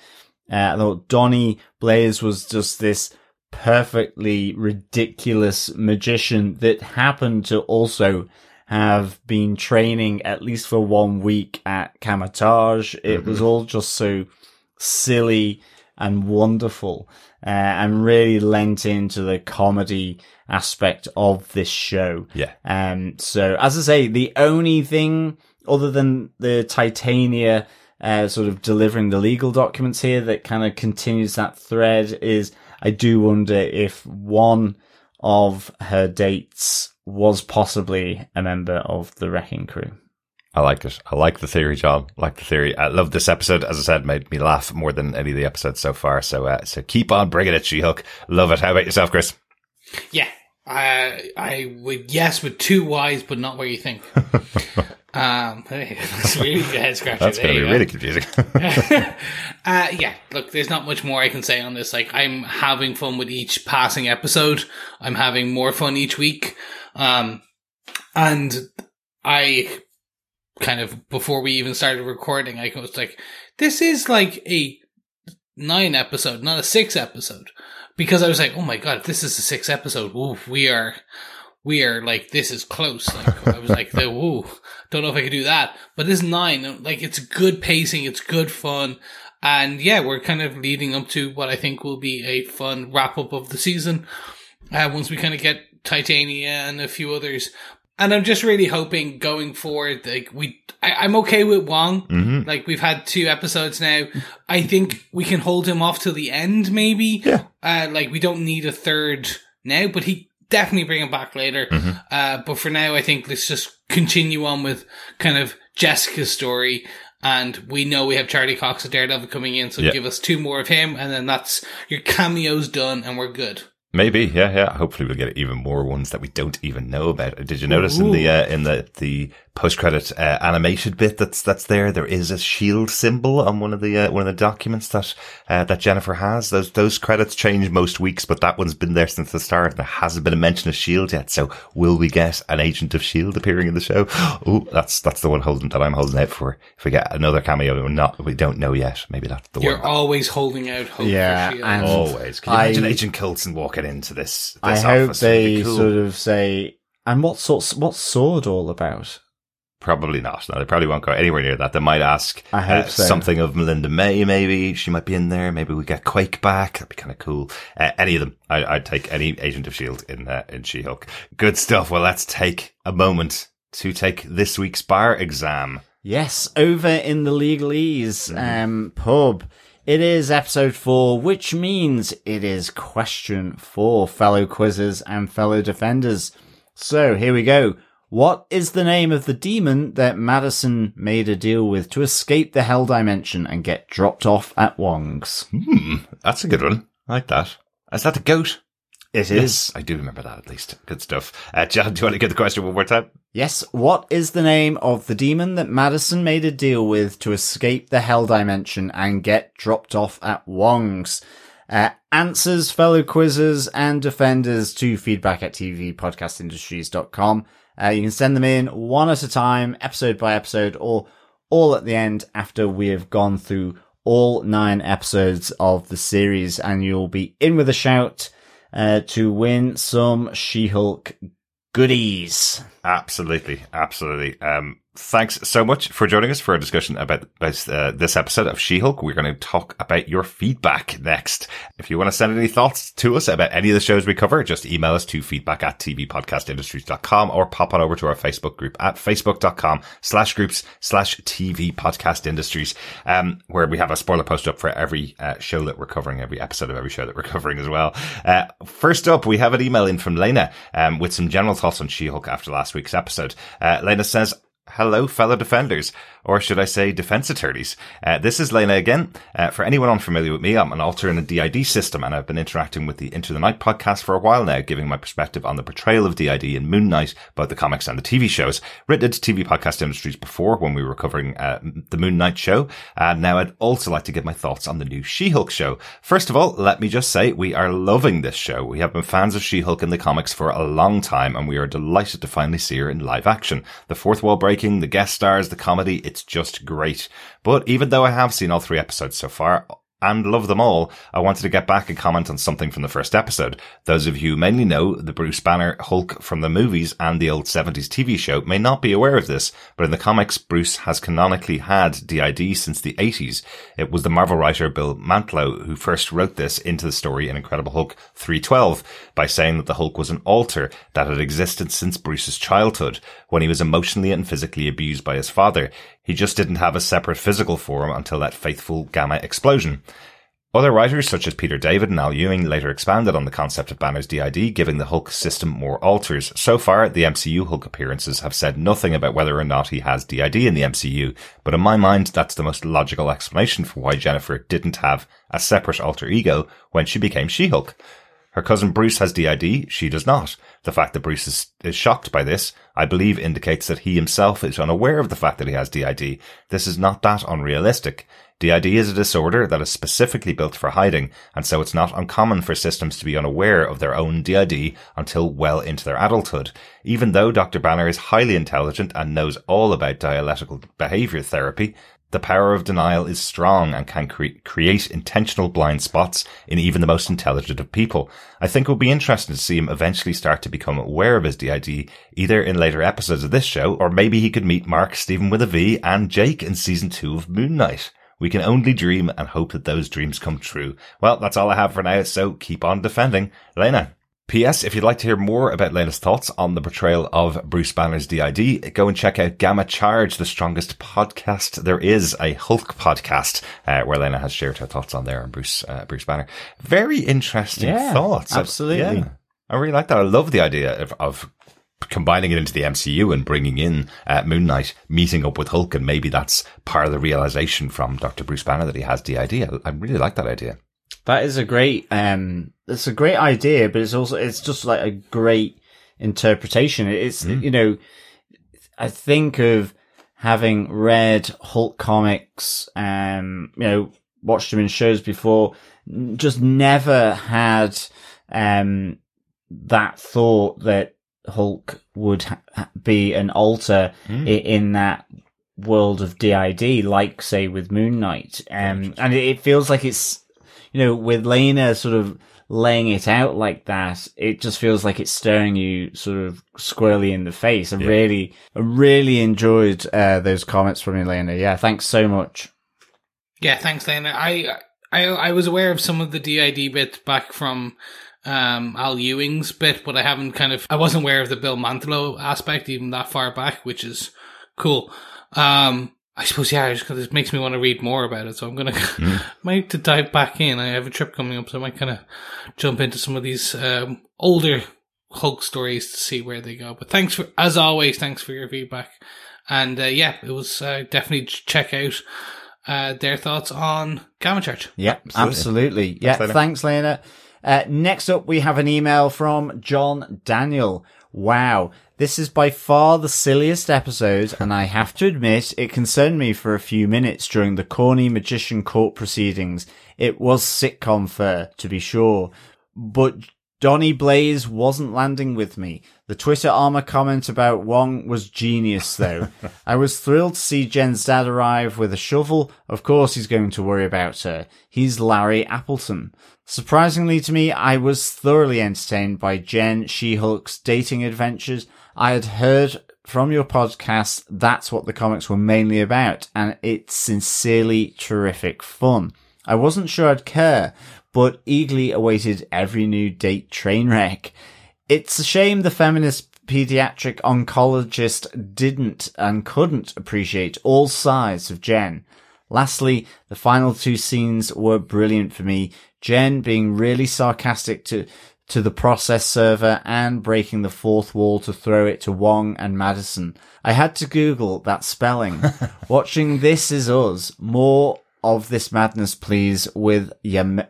Uh, I thought Donnie Blaze was just this perfectly ridiculous magician that happened to also have been training at least for one week at Kamar-Taj. It was all just so silly and wonderful uh, and really lent into the comedy aspect of this show. Yeah. Um, so as I say, the only thing other than the Titania uh, sort of delivering the legal documents here that kind of continues that thread is I do wonder if one of her dates was possibly a member of the Wrecking Crew. I like it. I like the theory, John. I like the theory. I love this episode. As I said, made me laugh more than any of the episodes so far. So, uh, so keep on bringing it, She-Hulk. Love it. How about yourself, Chris? Yeah, I I would yes with two Y's, but not [LAUGHS] [LAUGHS] where you think. um, that's really head scratcher. That's going to be really confusing. [LAUGHS] uh, yeah, look, there's not much more I can say on this. Like, I'm having fun with each passing episode. I'm having more fun each week. Um, and I kind of, before we even started recording, I was like, this is like a nine episode, not a six episode. Because I was like, oh my god, if this is a six episode, oof, we are, we are like, this is close. Like, I was like, the, [LAUGHS] woo, don't know if I could do that. But this nine, like, it's good pacing, it's good fun. And yeah, we're kind of leading up to what I think will be a fun wrap up of the season. Uh, once we kind of get Titania and a few others. And I'm just really hoping going forward, like we, I, am okay with Wong. Mm-hmm. Like we've had two episodes now. I think we can hold him off till the end, maybe. Yeah. Uh, like we don't need a third now, but he definitely bring him back later. Mm-hmm. Uh, but for now, I think let's just continue on with kind of Jessica's story. And we know we have Charlie Cox of Daredevil coming in, so Yeah. give us two more of him, and then that's your cameos done, and we're good. Maybe, yeah, yeah. Hopefully, we'll get even more ones that we don't even know about. Did you notice in the uh, in the the post credit uh, animated bit that's that's there? There is a shield symbol on one of the uh, one of the documents that uh, that Jennifer has. Those those credits change most weeks, but that one's been there since the start. There hasn't been a mention of Shield yet. So, will we get an agent of Shield appearing in the show? [GASPS] Oh, that's that's the one holding that I'm holding out for. If we get another cameo, we're not we don't know yet. Maybe that's the one. You're always holding out hope Yeah, for Shield. and- Always. Can you I- imagine Agent Coulson walking into this? this I hope office? It'd be they cool. sort of say, and what sorts, what's Sword all about? Probably not. No, they probably won't go anywhere near that. They might ask I hope uh, so. something of Melinda May, maybe. She might be in there. Maybe we get Quake back. That'd be kind of cool. Uh, any of them. I, I'd take any Agent of S.H.I.E.L.D. in, uh, in She-Hulk. Good stuff. Well, let's take a moment to take this week's bar exam. Yes, over in the Legalese um, pub. It is episode four, which means it is question four, fellow quizzes and fellow defenders. So here we go. What is the name of the demon that Madison made a deal with to escape the hell dimension and get dropped off at Wong's? Hmm. That's a good one. I like that. Is that the goat? It Yes, I do remember that at least. Good stuff. Uh, John, do you want to get the question one more time? Yes, what is the name of the demon that Madison made a deal with to escape the hell dimension and get dropped off at Wong's? Uh, answers, fellow quizzers and defenders to feedback at tvpodcastindustries.com. Uh, you can send them in one at a time, episode by episode, or all at the end after we have gone through all nine episodes of the series, and you'll be in with a shout uh, to win some She-Hulk goodies. Absolutely, absolutely. Um, thanks so much for joining us for a discussion about, about uh, this episode of She-Hulk. We're going to talk about your feedback next. If you want to send any thoughts to us about any of the shows we cover, just email us to feedback at tvpodcastindustries.com or pop on over to our Facebook group at facebook.com slash groups slash TV podcast industries, um, where we have a spoiler post up for every uh, show that we're covering, every episode of every show that we're [LAUGHS] covering as well. Uh, first up, we have an email in from Lena, um, with some general thoughts on She-Hulk after last week's episode. Uh, Lena says, Hello, fellow defenders, or should I say defense attorneys. Uh, this is Lena again. Uh, for anyone unfamiliar with me, I'm an alter in the DID system, and I've been interacting with the Into the Night podcast for a while now, giving my perspective on the portrayal of DID in Moon Knight, both the comics and the TV shows. Written to TV podcast industries before when we were covering uh, the Moon Knight show, and now I'd also like to give my thoughts on the new She-Hulk show. First of all, let me just say we are loving this show. We have been fans of She-Hulk in the comics for a long time, and we are delighted to finally see her in live action. The fourth wall breaking, the guest stars, the comedy, it's just great. But even though I have seen all three episodes so far, and love them all, I wanted to get back and comment on something from the first episode. Those of you who mainly know the Bruce Banner Hulk from the movies and the old 70s TV show may not be aware of this, but in the comics, Bruce has canonically had DID since the 80s. It was the Marvel writer Bill Mantlo who first wrote this into the story in Incredible Hulk 312 by saying that the Hulk was an alter that had existed since Bruce's childhood when he was emotionally and physically abused by his father. He just didn't have a separate physical form until that faithful gamma explosion. Other writers such as Peter David and Al Ewing later expanded on the concept of Banner's DID, giving the Hulk system more alters. So far, the MCU Hulk appearances have said nothing about whether or not he has DID in the MCU, but in my mind, that's the most logical explanation for why Jennifer didn't have a separate alter ego when she became She-Hulk. Her cousin Bruce has DID, she does not. The fact that Bruce is, is, shocked by this, I believe indicates that he himself is unaware of the fact that he has DID. This is not that unrealistic. DID is a disorder that is specifically built for hiding, and so it's not uncommon for systems to be unaware of their own DID until well into their adulthood. Even though Dr. Banner is highly intelligent and knows all about dialectical behavior therapy, the power of denial is strong and can cre- create intentional blind spots in even the most intelligent of people. I think it would be interesting to see him eventually start to become aware of his DID, either in later episodes of this show, or maybe he could meet Mark, Stephen with a V, and Jake in season two of Moon Knight. We can only dream and hope that those dreams come true. Well, that's all I have for now, so keep on defending. Lena. P.S. If you'd like to hear more about Lena's thoughts on the portrayal of Bruce Banner's DID, go and check out Gamma Charge, the strongest podcast there is, a Hulk podcast, uh, where Lena has shared her thoughts on there on Bruce, uh, Bruce Banner. Very interesting Yeah, thoughts. absolutely. Yeah. I really like that. I love the idea of, of combining it into the MCU and bringing in uh, Moon Knight meeting up with Hulk, and maybe that's part of the realization from Dr. Bruce Banner that he has DID. I, I really like that idea. That is a great, um, it's a great idea, but it's also, it's just like a great interpretation. It's, you know, I think of having read Hulk comics, um, you know, watched him in shows before, just never had, um, that thought that Hulk would ha- be an alter i- in that world of DID, like say with Moon Knight. Um, and it, it feels like it's, you know, with Lena sort of laying it out like that, it just feels like it's staring you sort of squarely in the face. I really, I really enjoyed, uh, those comments from Elena. Yeah. Thanks so much. Yeah, thanks, Lena. I, I I was aware of some of the DID bit back from um, Al Ewing's bit, but I haven't kind of I wasn't aware of the Bill Mantlo aspect even that far back, which is cool. Um, I suppose yeah, just 'cause it makes me want to read more about it, so I'm gonna [LAUGHS] might to dive back in. I have a trip coming up, so I might kind of jump into some of these um, older Hulk stories to see where they go. But thanks for, as always, thanks for your feedback. And uh, yeah, it was uh, definitely check out uh, their thoughts on Gamma Charge. Yeah, absolutely. Yeah, Lena. thanks, Lena. Uh, next up, we have an email from John Daniel. Wow, this is by far the silliest episode, and I have to admit, it concerned me for a few minutes during the corny magician court proceedings. It was sitcom fare, to be sure, but Donny Blaze wasn't landing with me. The Twitter armor comment about Wong was genius, though. [LAUGHS] I was thrilled to see Jen's dad arrive with a shovel. Of course, he's going to worry about her. He's Larry Appleton. Surprisingly to me, I was thoroughly entertained by Jen She-Hulk's dating adventures. I had heard from your podcast that's what the comics were mainly about, and it's sincerely terrific fun. I wasn't sure I'd care, but eagerly awaited every new date train wreck. It's a shame the feminist pediatric oncologist didn't and couldn't appreciate all sides of Jen. Lastly, the final two scenes were brilliant for me. Jen being really sarcastic to to the process server and breaking the fourth wall to throw it to Wong and Madison. I had to Google that spelling. [LAUGHS] Watching This Is Us, more of this madness, please, with Yam.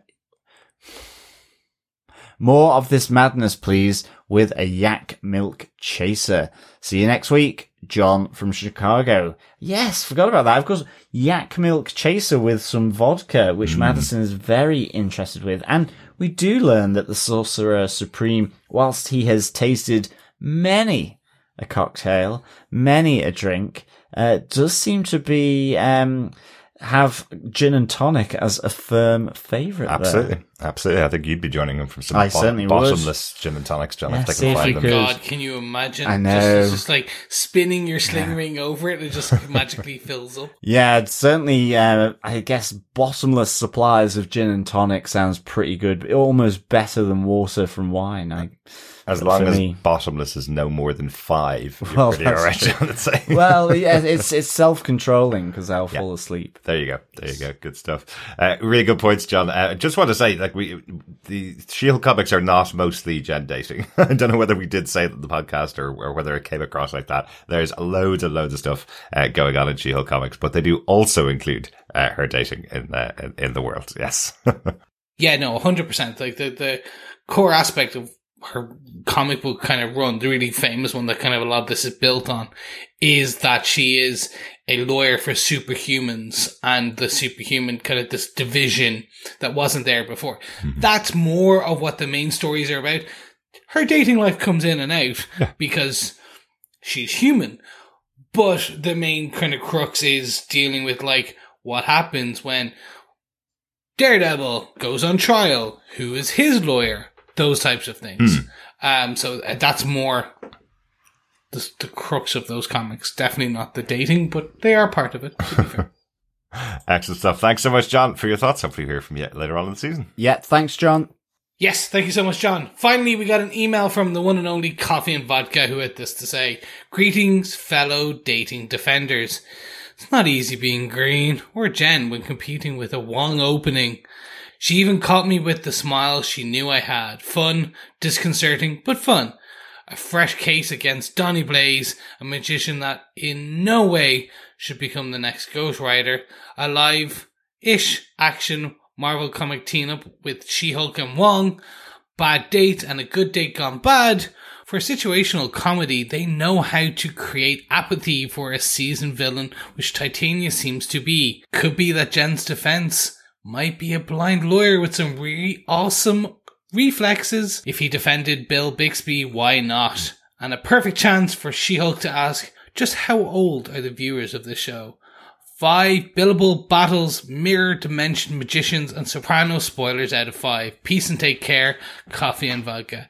More of this madness, please, with a yak milk chaser. See you next week, John from Chicago. Yes, forgot about that. Of course, yak milk chaser with some vodka, which Madison is very interested with. And we do learn that the Sorcerer Supreme, whilst he has tasted many a cocktail, many a drink, uh, does seem to be, um, have gin and tonic as a firm favourite. there. Absolutely, absolutely. I think you'd be joining them from some I bo- certainly would. bottomless gin and tonics, John. Yeah, if they can find you them. could. God, can you imagine? I Just, know. it's just like spinning your sling ring over it, it just [LAUGHS] magically fills up. Yeah, certainly, uh, I guess bottomless supplies of gin and tonic sounds pretty good, almost better than water from wine. I, As long as me. bottomless is no more than five, you're Well, pretty alright, true. John, I'd say. well, yeah, it's, it's self-controlling because I'll fall asleep. There you go. There you go. Good stuff. Uh, really good points, John. Uh, just want to say, like, we, the Shield comics are not mostly Jen dating. [LAUGHS] I don't know whether we did say that in the podcast or, or whether it came across like that. There's loads and loads of stuff, uh, going on in She-Hulk comics, but they do also include, uh, her dating in, uh, in, in the world. Yes. [LAUGHS] Yeah, no, hundred percent. Like the the core aspect of her comic book kind of run, the really famous one that kind of a lot of this is built on, is that she is a lawyer for superhumans and the superhuman kind of this division that wasn't there before. Hmm. That's more of what the main stories are about. Her dating life comes in and out because she's human. But the main kind of crux is dealing with like what happens when Daredevil goes on trial. Who is his lawyer? Those types of things. Um, so uh, that's more the, the crux of those comics. Definitely not the dating, but they are part of it. To be [LAUGHS] fair. Excellent stuff. Thanks so much, John, for your thoughts. Hopefully we hear from you later on in the season. Yeah, thanks, John. Yes, thank you so much, John. Finally, we got an email from the one and only Coffee and Vodka who had this to say. Greetings, fellow dating defenders. It's not easy being green or Jen when competing with a Wong opening. She even caught me with the smile she knew I had. Fun, disconcerting, but fun. A fresh case against Donny Blaze, a magician that in no way should become the next Ghost Rider. A live-ish action Marvel comic team up with She-Hulk and Wong. Bad date and a good date gone bad. For situational comedy, they know how to create apathy for a seasoned villain, which Titania seems to be. Could be that Jen's defense might be a blind lawyer with some really awesome reflexes. If he defended Bill Bixby, why not? And a perfect chance for She-Hulk to ask, just how old are the viewers of this show? Five billable battles, mirror dimension magicians, and soprano spoilers out of five. Peace and take care, coffee and vodka.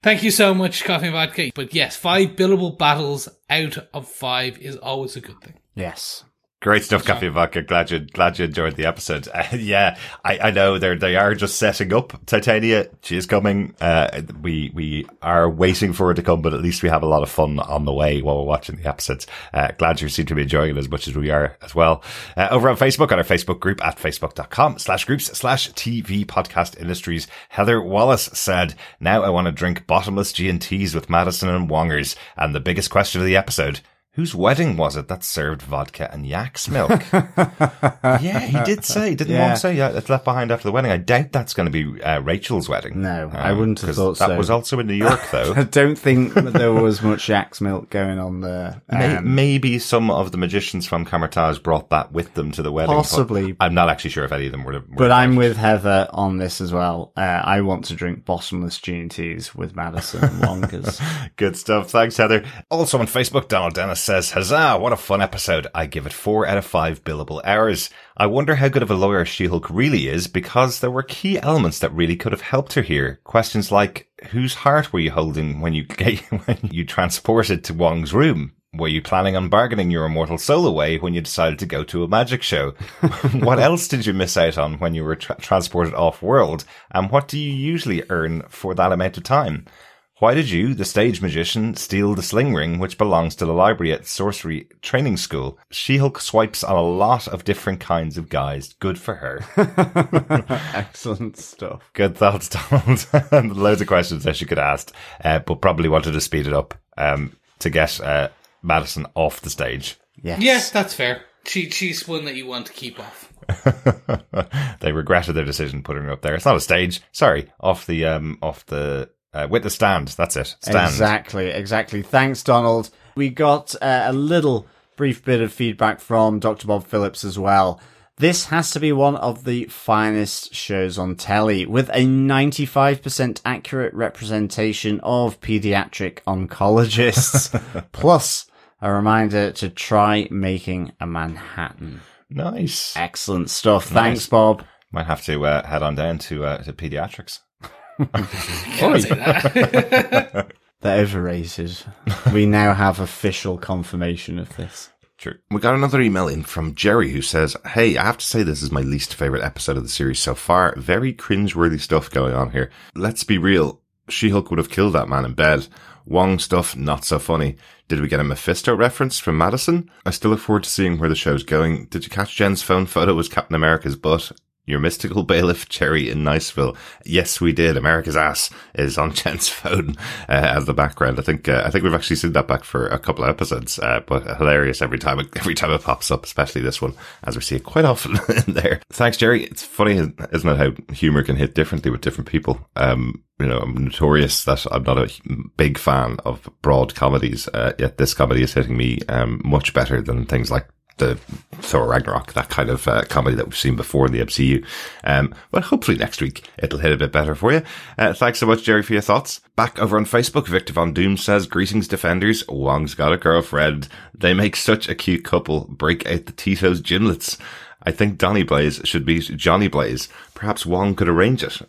Thank you so much, coffee and vodka. But yes, five billable battles out of five is always a good thing. Yes. Great stuff, Coffee and Vodka. Glad you, glad you enjoyed the episode. Uh, [LAUGHS] yeah, I, I know they're, they are just setting up Titania. She is coming. Uh, we, we are waiting for her to come, but at least we have a lot of fun on the way while we're watching the episodes. Uh, glad you seem to be enjoying it as much as we are as well. Uh, over on Facebook, on our Facebook group at facebook.com slash groups slash TV podcast industries, Heather Wallace said, now I want to drink bottomless G&Ts with Madison and Wongers. And the biggest question of the episode, Whose wedding was it that served vodka and yak's milk? [LAUGHS] yeah, he did say, didn't Yeah. Wong say, yeah, it's left behind after the wedding. I doubt that's going to be uh, Rachel's wedding. No, I wouldn't have thought that so. That was also in New York, though. [LAUGHS] I don't think there was much yak's milk going on there. Um, Maybe some of the magicians from Kamar-Taj brought that with them to the wedding. Possibly. I'm not actually sure if any of them were. were but I'm with Heather on this as well. Uh, I want to drink bottomless G&Ts with Madison Wonkers. [LAUGHS] Good stuff. Thanks, Heather. Also on Facebook, Donald Dennis says, Huzzah, what a fun episode. I give it four out of five billable hours. I wonder how good of a lawyer She-Hulk really is because there were key elements that really could have helped her here. Questions like, whose heart were you holding when you, [LAUGHS] when you transported to Wong's room? Were you planning on bargaining your immortal soul away when you decided to go to a magic show? [LAUGHS] what else did you miss out on when you were tra- transported off world? And what do you usually earn for that amount of time? Why did you, the stage magician, steal the sling ring which belongs to the library at Sorcery Training School? She-Hulk swipes on a lot of different kinds of guys. Good for her. [LAUGHS] Excellent stuff. Good thoughts, Donald. [LAUGHS] Loads of questions that she could ask, uh, but probably wanted to speed it up um, to get uh, Madison off the stage. Yes. Yes, that's fair. She she's one that you want to keep off. [LAUGHS] they regretted their decision putting her up there. It's not a stage. Sorry, off the um off the uh, the stand. That's it. Stand. Exactly, exactly. Thanks, Donald. We got uh, a little brief bit of feedback from Dr. Bob Phillips as well. This has to be one of the finest shows on telly, with a 95% accurate representation of pediatric oncologists, [LAUGHS] plus a reminder to try making a Manhattan. Nice. Excellent stuff. Nice. Thanks, Bob. Might have to uh, head on down to uh, to pediatrics. [LAUGHS] Can't say that. [LAUGHS] They're overrated. we now have official confirmation of this. True. We got another email in from Jerry who says, Hey, I have to say this is my least favorite episode of the series so far. Very cringeworthy stuff going on here. Let's be real. She-Hulk would have killed that man in bed. Wong stuff, not so funny. Did we get a Mephisto reference from Madison? I still look forward to seeing where the show's going. Did you catch Jen's phone photo as Captain America's butt? Your mystical bailiff Jerry in Niceville. Yes, we did. America's ass is on [LAUGHS] Jen's phone uh, as the background. I think uh, I think we've actually seen that back for a couple of episodes, uh, but hilarious every time it, [LAUGHS] every time it pops up, especially this one, as we see it quite often [LAUGHS] in there. Thanks, Jerry. It's funny, isn't it, how humor can hit differently with different people. Um, you know, I'm notorious that I'm not a big fan of broad comedies. Uh, yet this comedy is hitting me um, much better than things like the Thor Ragnarok, that kind of uh, comedy that we've seen before in the MCU. Um, but hopefully next week it'll hit a bit better for you. Uh, thanks so much, Jerry, for your thoughts. Back over on Facebook, Victor Von Doom says, Greetings, defenders. Wong's got a girlfriend. They make such a cute couple. Break out the Tito's gimlets. I think Donny Blaze should be Johnny Blaze. Perhaps Wong could arrange it.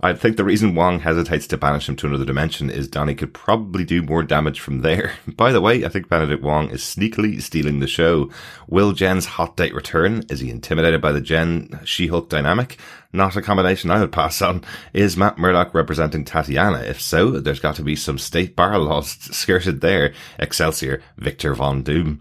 I think the reason Wong hesitates to banish him to another dimension is Donny could probably do more damage from there. [LAUGHS] By the way, I think Benedict Wong is sneakily stealing the show. Will Jen's hot date return? Is he intimidated by the Jen She-Hulk dynamic? Not a combination I would pass on. Is Matt Murdock representing Titania? If so, there's got to be some state bar laws [LAUGHS] skirted there. Excelsior, Victor Von Doom.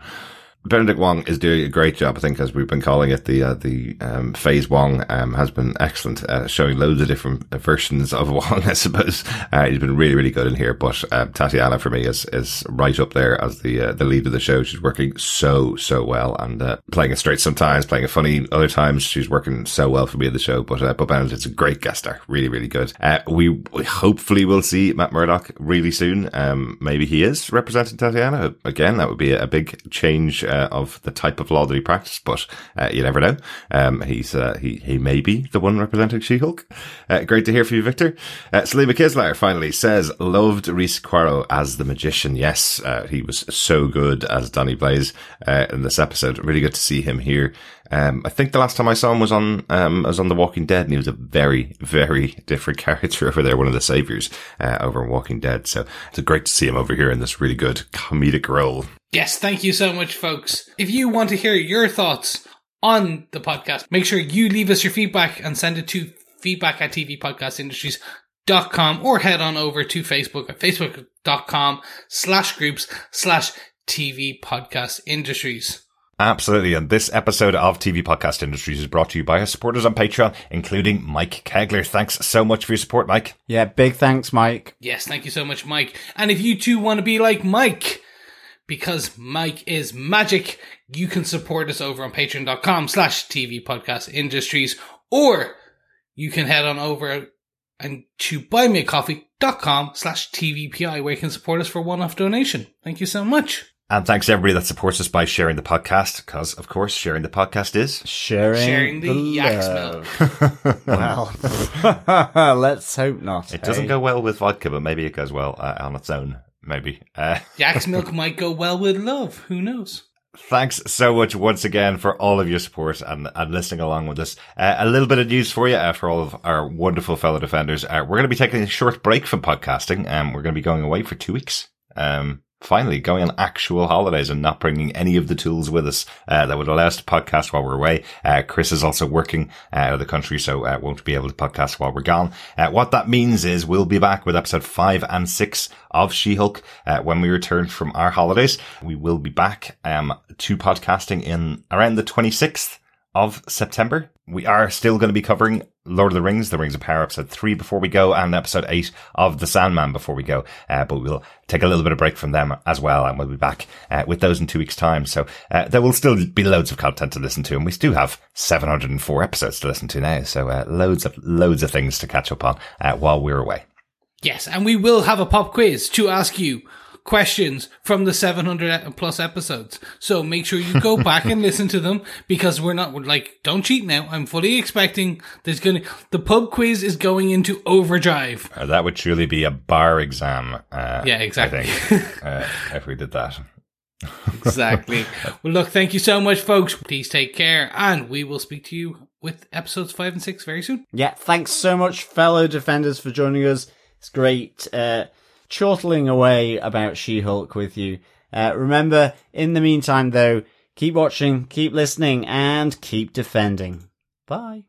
Benedict Wong is doing a great job, I think, as we've been calling it. The uh, the um, Phase Wong um, has been excellent, uh, showing loads of different versions of [LAUGHS] Wong. I suppose uh, he's been really, really good in here. But uh, Tatiana, for me, is is right up there as the uh, the lead of the show. She's working so so well and uh, playing it straight sometimes, playing it funny other times. She's working so well for me in the show. But but Benedict's a great guest star, really, really good. we, we hopefully will see Matt Murdock really soon. Um, maybe he is representing Tatiana again. That would be a big change uh, of the type of law that he practiced, but uh, you never know. Um, he's uh, he he may be the one representing She-Hulk. Uh, great to hear from you, Victor. Uh, Salima finally says loved Rhys Coiro as the magician. Yes, uh, he was so good as Danny Blaze uh, in this episode. Really good to see him here. Um, I think the last time I saw him was on, um, was on The Walking Dead and he was a very, very different [LAUGHS] character over there, one of the saviors, uh, over in Walking Dead. So it's great to see him over here in this really good comedic role. Yes, thank you so much, folks. If you want to hear your thoughts on the podcast, make sure you leave us your feedback and send it to feedback at tvpodcastindustries.com or head on over to Facebook at facebook.com slash groups slash TV podcast industries. Absolutely. And this episode of TV Podcast Industries is brought to you by our supporters on Patreon, including Mike Kegler. Thanks so much for your support, Mike. Yeah, big thanks, Mike. Yes, thank you so much, Mike. And if you too want to be like Mike, because Mike is magic, you can support us over on patreon.com slash TV Podcast Industries, or you can head on over and to buymeacoffee.com slash TVPI where you can support us for one-off donation. Thank you so much. And thanks to everybody that supports us by sharing the podcast, because of course sharing the podcast is Sharing, Sharing the yak's [LAUGHS] milk. well, [LAUGHS] let's hope not. It doesn't eh? go well with vodka, but maybe it goes well uh, on its own. Maybe. Uh, [LAUGHS] Yak's milk might go well with love. Who knows? thanks so much once again for all of your support and, and listening along with us. Uh, a little bit of news for you uh, for all of our wonderful fellow defenders. Uh, we're going to be taking a short break from podcasting. Um, we're going to be going away for two weeks. Um, finally going on actual holidays and not bringing any of the tools with us uh, that would allow us to podcast while we're away. Uh, Chris is also working uh, out of the country, so uh, won't be able to podcast while we're gone. Uh, what that means is we'll be back with episode five and six of She-Hulk uh, when we return from our holidays. We will be back um, to podcasting in around the 26th of September. We are still going to be covering Lord of the Rings, The Rings of Power episode three before we go and episode eight of The Sandman before we go. Uh, but we'll take a little bit of break from them as well and we'll be back uh, with those in two weeks time. So uh, there will still be loads of content to listen to and we do have 704 episodes to listen to now. So uh, loads of, loads of things to catch up on uh, while we're away. Yes, and we will have a pop quiz to ask you questions from the 700 plus episodes. So make sure you go back and listen to them because we're not, we're like, don't cheat now. I'm fully expecting there's gonna, the pub quiz is going into overdrive. Uh, that would truly be a bar exam. Uh, Yeah, exactly. I think, uh, if we did that. [LAUGHS] Exactly. well, look, thank you so much, folks. Please take care and we will speak to you with episodes five and six very soon. Yeah, thanks so much, fellow defenders, for joining us. It's great uh, chortling away about She Hulk with you. Uh, remember, in the meantime, though, keep watching, keep listening, and keep defending. Bye.